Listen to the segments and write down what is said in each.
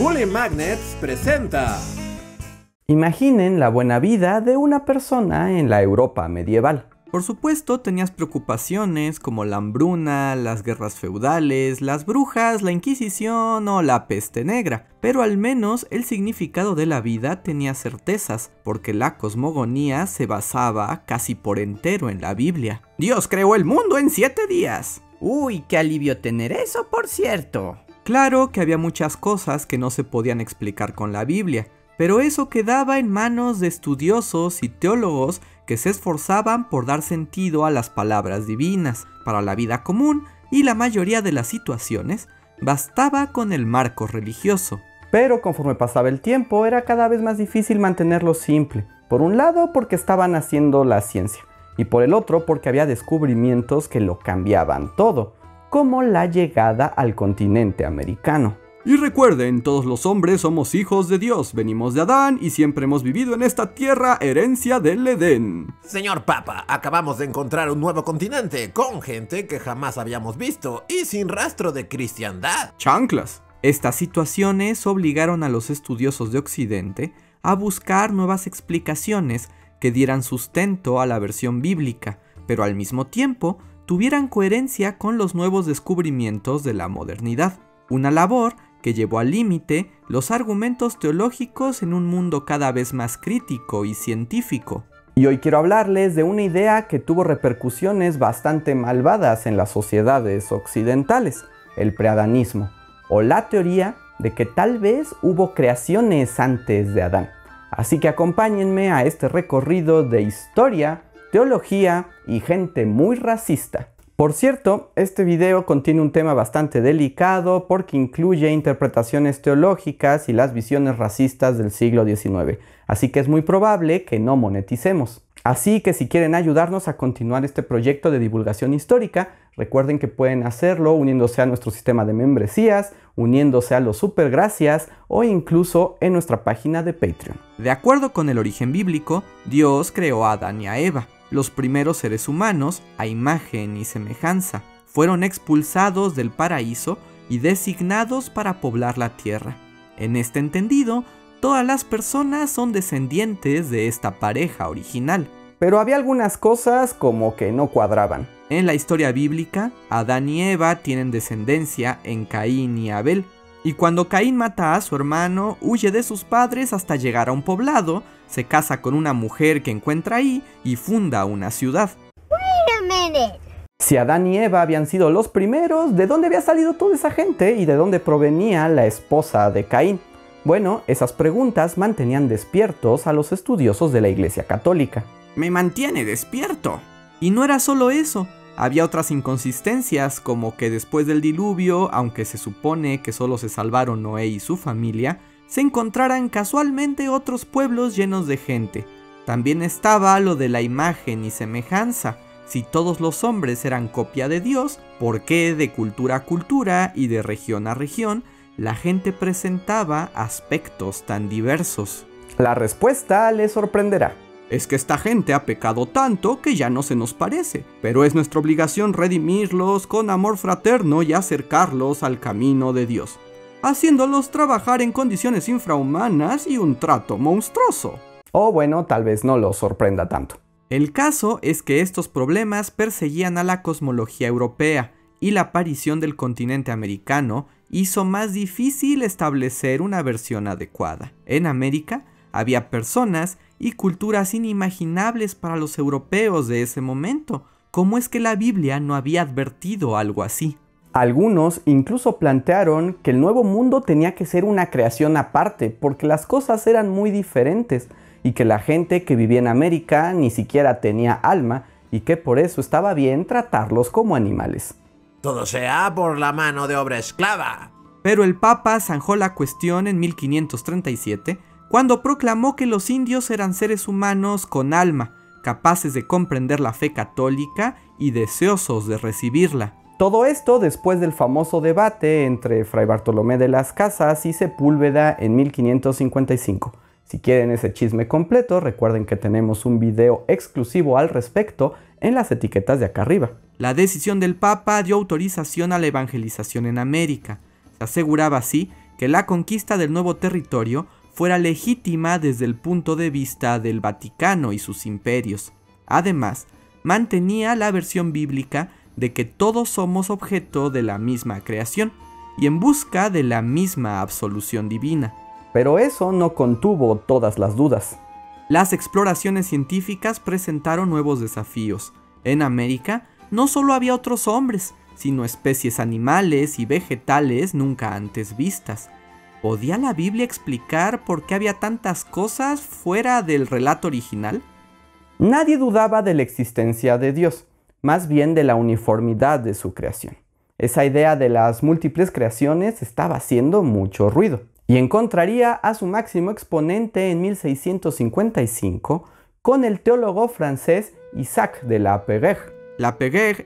Bully Magnets presenta. Imaginen la buena vida de una persona en la Europa medieval. Por supuesto, tenías preocupaciones como la hambruna, las guerras feudales, las brujas, la Inquisición o la peste negra, pero al menos el significado de la vida tenía certezas, porque la cosmogonía se basaba casi por entero en la Biblia. Dios creó el mundo en siete días. Uy, qué alivio tener eso, por cierto. Claro que había muchas cosas que no se podían explicar con la Biblia, pero eso quedaba en manos de estudiosos y teólogos que se esforzaban por dar sentido a las palabras divinas para la vida común y la mayoría de las situaciones bastaba con el marco religioso. Pero conforme pasaba el tiempo era cada vez más difícil mantenerlo simple. Por un lado porque estaban haciendo la ciencia y por el otro porque había descubrimientos que lo cambiaban todo, como la llegada al continente americano. Y recuerden, todos los hombres somos hijos de Dios, venimos de Adán y siempre hemos vivido en esta tierra herencia del Edén. Señor Papa, acabamos de encontrar un nuevo continente con gente que jamás habíamos visto y sin rastro de cristiandad. Chanclas. Estas situaciones obligaron a los estudiosos de Occidente a buscar nuevas explicaciones que dieran sustento a la versión bíblica, pero al mismo tiempo tuvieran coherencia con los nuevos descubrimientos de la modernidad. Una labor que llevó al límite los argumentos teológicos en un mundo cada vez más crítico y científico. Y hoy quiero hablarles de una idea que tuvo repercusiones bastante malvadas en las sociedades occidentales, el preadanismo, o la teoría de que tal vez hubo creaciones antes de Adán. Así que acompáñenme a este recorrido de historia, teología y gente muy racista. Por cierto, este video contiene un tema bastante delicado porque incluye interpretaciones teológicas y las visiones racistas del siglo XIX, así que es muy probable que no moneticemos. Así que si quieren ayudarnos a continuar este proyecto de divulgación histórica, recuerden que pueden hacerlo uniéndose a nuestro sistema de membresías, uniéndose a los supergracias o incluso en nuestra página de Patreon. De acuerdo con el origen bíblico, Dios creó a Adán y a Eva los primeros seres humanos, a imagen y semejanza, fueron expulsados del paraíso y designados para poblar la tierra. En este entendido, todas las personas son descendientes de esta pareja original. Pero había algunas cosas como que no cuadraban. En la historia bíblica, Adán y Eva tienen descendencia en Caín y Abel, y cuando Caín mata a su hermano, huye de sus padres hasta llegar a un poblado, se casa con una mujer que encuentra ahí y funda una ciudad. Si Adán y Eva habían sido los primeros, ¿de dónde había salido toda esa gente y de dónde provenía la esposa de Caín? Bueno, esas preguntas mantenían despiertos a los estudiosos de la Iglesia Católica. Me mantiene despierto. Y no era solo eso, había otras inconsistencias, como que después del diluvio, aunque se supone que solo se salvaron Noé y su familia, se encontraran casualmente otros pueblos llenos de gente. También estaba lo de la imagen y semejanza. Si todos los hombres eran copia de Dios, ¿por qué de cultura a cultura y de región a región la gente presentaba aspectos tan diversos? La respuesta les sorprenderá es que esta gente ha pecado tanto que ya no se nos parece, pero es nuestra obligación redimirlos con amor fraterno y acercarlos al camino de Dios, haciéndolos trabajar en condiciones infrahumanas y un trato monstruoso. O bueno, tal vez no los sorprenda tanto. El caso es que estos problemas perseguían a la cosmología europea y la aparición del continente americano hizo más difícil establecer una versión adecuada. En América había personas y culturas inimaginables para los europeos de ese momento. ¿Cómo es que la Biblia no había advertido algo así? Algunos incluso plantearon que el nuevo mundo tenía que ser una creación aparte, porque las cosas eran muy diferentes y que la gente que vivía en América ni siquiera tenía alma y que por eso estaba bien tratarlos como animales. Todo sea por la mano de obra esclava. Pero el Papa zanjó la cuestión en 1537 cuando proclamó que los indios eran seres humanos con alma, capaces de comprender la fe católica y deseosos de recibirla. Todo esto después del famoso debate entre Fray Bartolomé de las Casas y Sepúlveda en 1555. Si quieren ese chisme completo, recuerden que tenemos un video exclusivo al respecto en las etiquetas de acá arriba. La decisión del Papa dio autorización a la evangelización en América. Se aseguraba así que la conquista del nuevo territorio fuera legítima desde el punto de vista del Vaticano y sus imperios. Además, mantenía la versión bíblica de que todos somos objeto de la misma creación y en busca de la misma absolución divina. Pero eso no contuvo todas las dudas. Las exploraciones científicas presentaron nuevos desafíos. En América no solo había otros hombres, sino especies animales y vegetales nunca antes vistas. ¿Podía la Biblia explicar por qué había tantas cosas fuera del relato original? Nadie dudaba de la existencia de Dios, más bien de la uniformidad de su creación. Esa idea de las múltiples creaciones estaba haciendo mucho ruido y encontraría a su máximo exponente en 1655 con el teólogo francés Isaac de la Peguer. La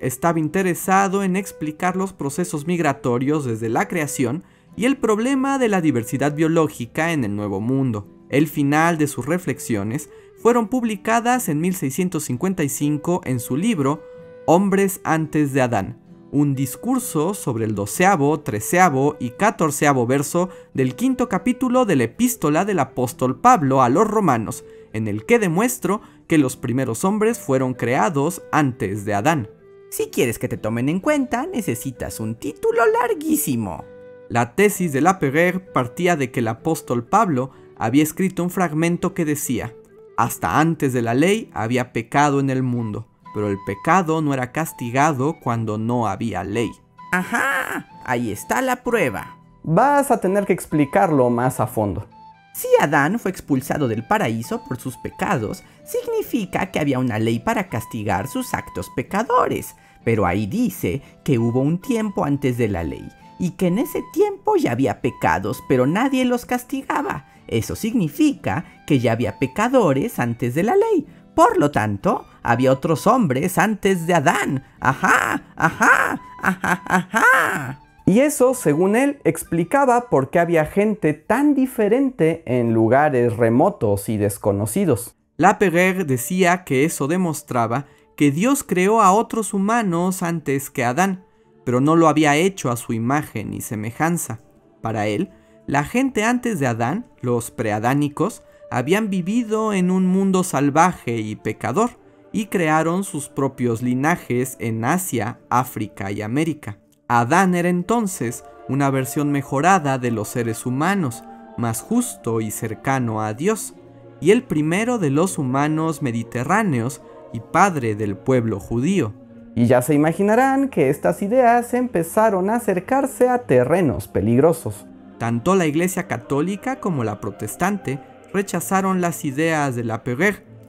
estaba interesado en explicar los procesos migratorios desde la creación y el problema de la diversidad biológica en el Nuevo Mundo. El final de sus reflexiones fueron publicadas en 1655 en su libro Hombres antes de Adán, un discurso sobre el doceavo, treceavo y catorceavo verso del quinto capítulo de la epístola del apóstol Pablo a los romanos, en el que demuestro que los primeros hombres fueron creados antes de Adán. Si quieres que te tomen en cuenta, necesitas un título larguísimo. La tesis de la Peguer partía de que el apóstol Pablo había escrito un fragmento que decía, hasta antes de la ley había pecado en el mundo, pero el pecado no era castigado cuando no había ley. Ajá, ahí está la prueba. Vas a tener que explicarlo más a fondo. Si Adán fue expulsado del paraíso por sus pecados, significa que había una ley para castigar sus actos pecadores, pero ahí dice que hubo un tiempo antes de la ley y que en ese tiempo ya había pecados, pero nadie los castigaba. Eso significa que ya había pecadores antes de la ley. Por lo tanto, había otros hombres antes de Adán. Ajá, ajá, ajá, ajá. Y eso, según él, explicaba por qué había gente tan diferente en lugares remotos y desconocidos. La Peguer decía que eso demostraba que Dios creó a otros humanos antes que Adán, pero no lo había hecho a su imagen y semejanza. Para él, la gente antes de Adán, los preadánicos, habían vivido en un mundo salvaje y pecador, y crearon sus propios linajes en Asia, África y América. Adán era entonces una versión mejorada de los seres humanos, más justo y cercano a Dios, y el primero de los humanos mediterráneos y padre del pueblo judío. Y ya se imaginarán que estas ideas empezaron a acercarse a terrenos peligrosos. Tanto la Iglesia católica como la protestante rechazaron las ideas de la.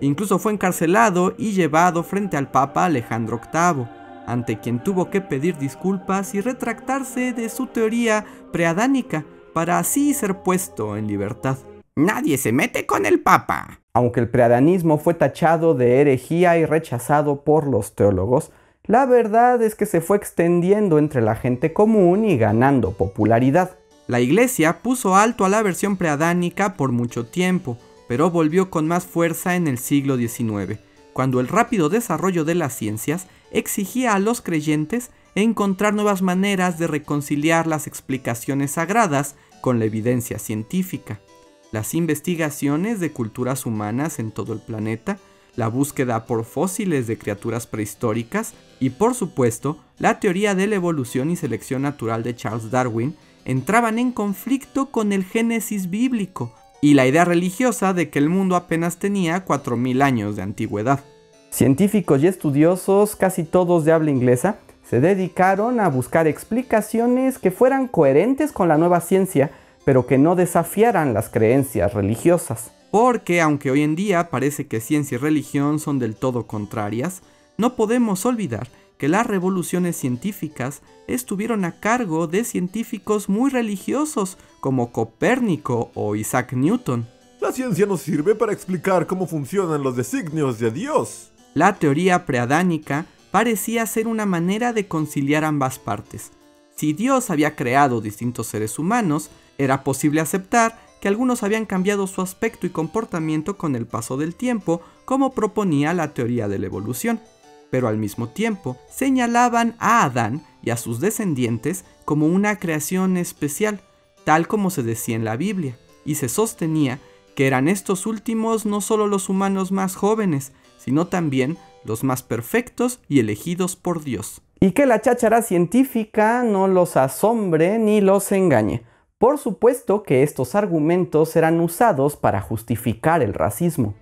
Incluso fue encarcelado y llevado frente al Papa Alejandro VIII, ante quien tuvo que pedir disculpas y retractarse de su teoría preadánica para así ser puesto en libertad. Nadie se mete con el Papa. Aunque el preadanismo fue tachado de herejía y rechazado por los teólogos, la verdad es que se fue extendiendo entre la gente común y ganando popularidad. La iglesia puso alto a la versión preadánica por mucho tiempo, pero volvió con más fuerza en el siglo XIX, cuando el rápido desarrollo de las ciencias exigía a los creyentes encontrar nuevas maneras de reconciliar las explicaciones sagradas con la evidencia científica. Las investigaciones de culturas humanas en todo el planeta la búsqueda por fósiles de criaturas prehistóricas y por supuesto la teoría de la evolución y selección natural de Charles Darwin entraban en conflicto con el Génesis bíblico y la idea religiosa de que el mundo apenas tenía 4.000 años de antigüedad. Científicos y estudiosos, casi todos de habla inglesa, se dedicaron a buscar explicaciones que fueran coherentes con la nueva ciencia, pero que no desafiaran las creencias religiosas. Porque aunque hoy en día parece que ciencia y religión son del todo contrarias, no podemos olvidar que las revoluciones científicas estuvieron a cargo de científicos muy religiosos como Copérnico o Isaac Newton. La ciencia nos sirve para explicar cómo funcionan los designios de Dios. La teoría preadánica parecía ser una manera de conciliar ambas partes. Si Dios había creado distintos seres humanos, era posible aceptar que algunos habían cambiado su aspecto y comportamiento con el paso del tiempo, como proponía la teoría de la evolución, pero al mismo tiempo señalaban a Adán y a sus descendientes como una creación especial, tal como se decía en la Biblia, y se sostenía que eran estos últimos no solo los humanos más jóvenes, sino también los más perfectos y elegidos por Dios. Y que la cháchara científica no los asombre ni los engañe. Por supuesto que estos argumentos eran usados para justificar el racismo.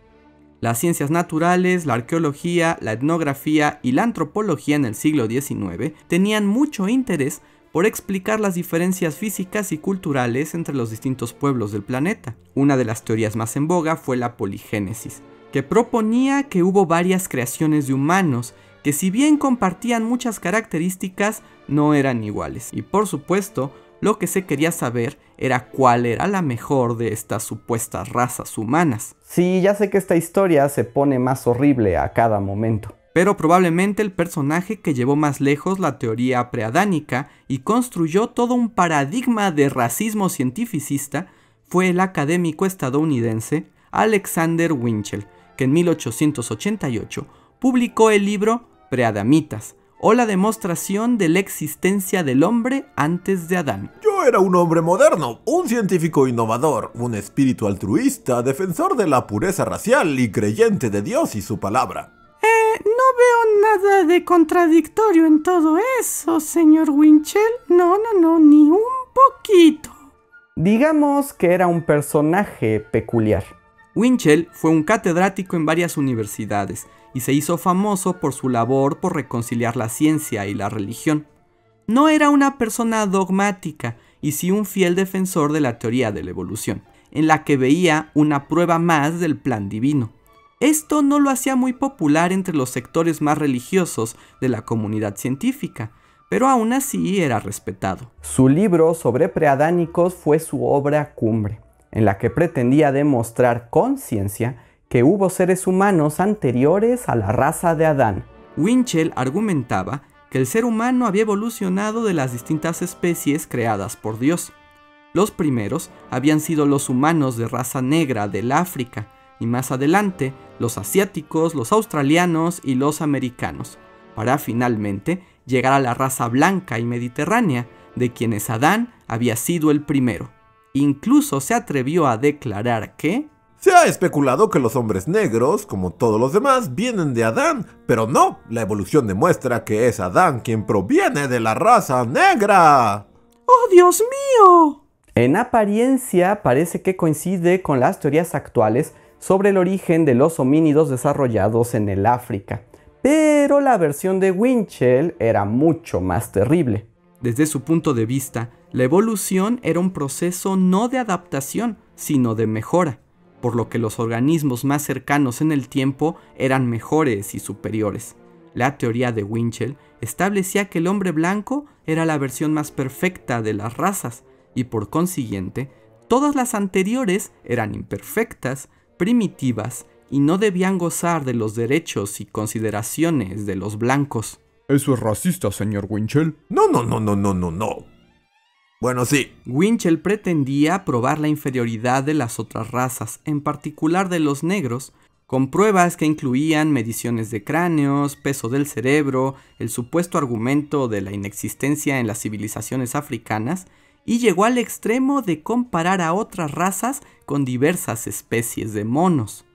Las ciencias naturales, la arqueología, la etnografía y la antropología en el siglo XIX tenían mucho interés por explicar las diferencias físicas y culturales entre los distintos pueblos del planeta. Una de las teorías más en boga fue la poligénesis, que proponía que hubo varias creaciones de humanos que si bien compartían muchas características, no eran iguales. Y por supuesto, lo que se quería saber era cuál era la mejor de estas supuestas razas humanas. Sí, ya sé que esta historia se pone más horrible a cada momento pero probablemente el personaje que llevó más lejos la teoría preadánica y construyó todo un paradigma de racismo cientificista fue el académico estadounidense Alexander Winchell, que en 1888 publicó el libro Preadamitas, o la demostración de la existencia del hombre antes de Adán. Yo era un hombre moderno, un científico innovador, un espíritu altruista, defensor de la pureza racial y creyente de Dios y su palabra. Eh, no veo nada de contradictorio en todo eso, señor Winchell. No, no, no, ni un poquito. Digamos que era un personaje peculiar. Winchell fue un catedrático en varias universidades y se hizo famoso por su labor por reconciliar la ciencia y la religión. No era una persona dogmática y sí un fiel defensor de la teoría de la evolución, en la que veía una prueba más del plan divino. Esto no lo hacía muy popular entre los sectores más religiosos de la comunidad científica, pero aún así era respetado. Su libro sobre preadánicos fue su obra cumbre, en la que pretendía demostrar con ciencia que hubo seres humanos anteriores a la raza de Adán. Winchell argumentaba que el ser humano había evolucionado de las distintas especies creadas por Dios. Los primeros habían sido los humanos de raza negra del África, y más adelante los asiáticos, los australianos y los americanos, para finalmente llegar a la raza blanca y mediterránea, de quienes Adán había sido el primero. Incluso se atrevió a declarar que... Se ha especulado que los hombres negros, como todos los demás, vienen de Adán, pero no, la evolución demuestra que es Adán quien proviene de la raza negra. ¡Oh, Dios mío! En apariencia parece que coincide con las teorías actuales sobre el origen de los homínidos desarrollados en el África, pero la versión de Winchell era mucho más terrible. Desde su punto de vista, la evolución era un proceso no de adaptación, sino de mejora, por lo que los organismos más cercanos en el tiempo eran mejores y superiores. La teoría de Winchell establecía que el hombre blanco era la versión más perfecta de las razas, y por consiguiente, todas las anteriores eran imperfectas, primitivas y no debían gozar de los derechos y consideraciones de los blancos. Eso es racista, señor Winchell. No, no, no, no, no, no, no. Bueno, sí. Winchell pretendía probar la inferioridad de las otras razas, en particular de los negros, con pruebas que incluían mediciones de cráneos, peso del cerebro, el supuesto argumento de la inexistencia en las civilizaciones africanas y llegó al extremo de comparar a otras razas con diversas especies de monos.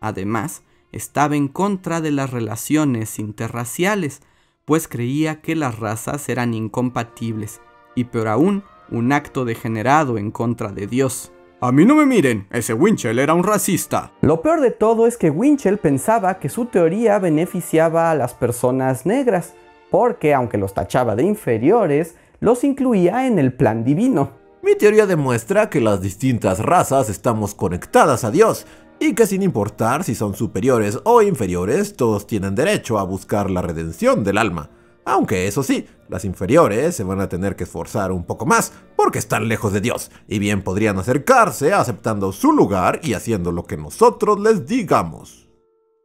Además, estaba en contra de las relaciones interraciales, pues creía que las razas eran incompatibles, y peor aún, un acto degenerado en contra de Dios. A mí no me miren, ese Winchell era un racista. Lo peor de todo es que Winchell pensaba que su teoría beneficiaba a las personas negras, porque aunque los tachaba de inferiores, los incluía en el plan divino. Mi teoría demuestra que las distintas razas estamos conectadas a Dios y que sin importar si son superiores o inferiores, todos tienen derecho a buscar la redención del alma. Aunque eso sí, las inferiores se van a tener que esforzar un poco más porque están lejos de Dios y bien podrían acercarse aceptando su lugar y haciendo lo que nosotros les digamos.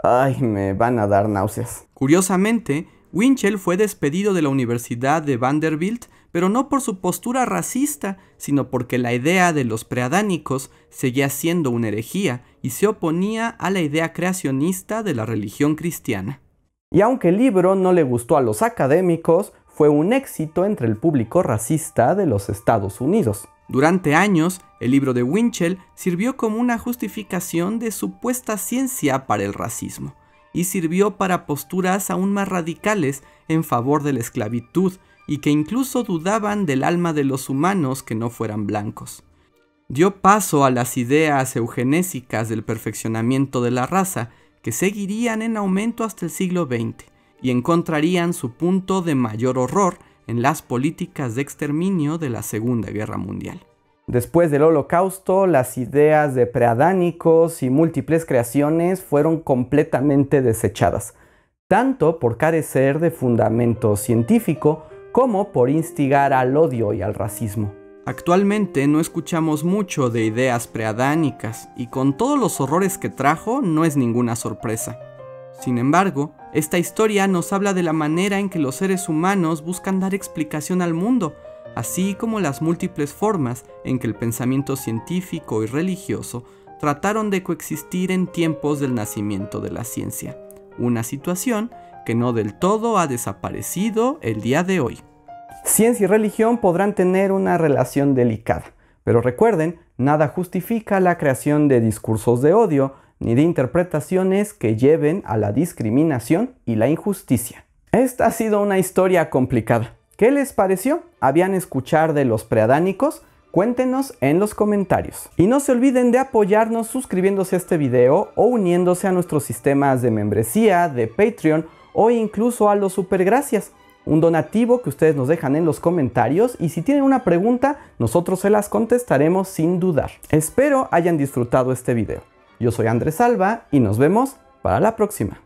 Ay, me van a dar náuseas. Curiosamente, Winchell fue despedido de la Universidad de Vanderbilt pero no por su postura racista, sino porque la idea de los preadánicos seguía siendo una herejía y se oponía a la idea creacionista de la religión cristiana. Y aunque el libro no le gustó a los académicos, fue un éxito entre el público racista de los Estados Unidos. Durante años, el libro de Winchell sirvió como una justificación de supuesta ciencia para el racismo y sirvió para posturas aún más radicales en favor de la esclavitud y que incluso dudaban del alma de los humanos que no fueran blancos. Dio paso a las ideas eugenésicas del perfeccionamiento de la raza que seguirían en aumento hasta el siglo XX y encontrarían su punto de mayor horror en las políticas de exterminio de la Segunda Guerra Mundial. Después del holocausto, las ideas de preadánicos y múltiples creaciones fueron completamente desechadas, tanto por carecer de fundamento científico como por instigar al odio y al racismo. Actualmente no escuchamos mucho de ideas preadánicas y con todos los horrores que trajo no es ninguna sorpresa. Sin embargo, esta historia nos habla de la manera en que los seres humanos buscan dar explicación al mundo, así como las múltiples formas en que el pensamiento científico y religioso trataron de coexistir en tiempos del nacimiento de la ciencia, una situación que no del todo ha desaparecido el día de hoy. Ciencia y religión podrán tener una relación delicada, pero recuerden, nada justifica la creación de discursos de odio, ni de interpretaciones que lleven a la discriminación y la injusticia. Esta ha sido una historia complicada. ¿Qué les pareció? ¿Habían escuchar de los preadánicos? Cuéntenos en los comentarios. Y no se olviden de apoyarnos suscribiéndose a este video o uniéndose a nuestros sistemas de membresía, de Patreon o incluso a los supergracias. Un donativo que ustedes nos dejan en los comentarios y si tienen una pregunta, nosotros se las contestaremos sin dudar. Espero hayan disfrutado este video. Yo soy Andrés Salva y nos vemos para la próxima.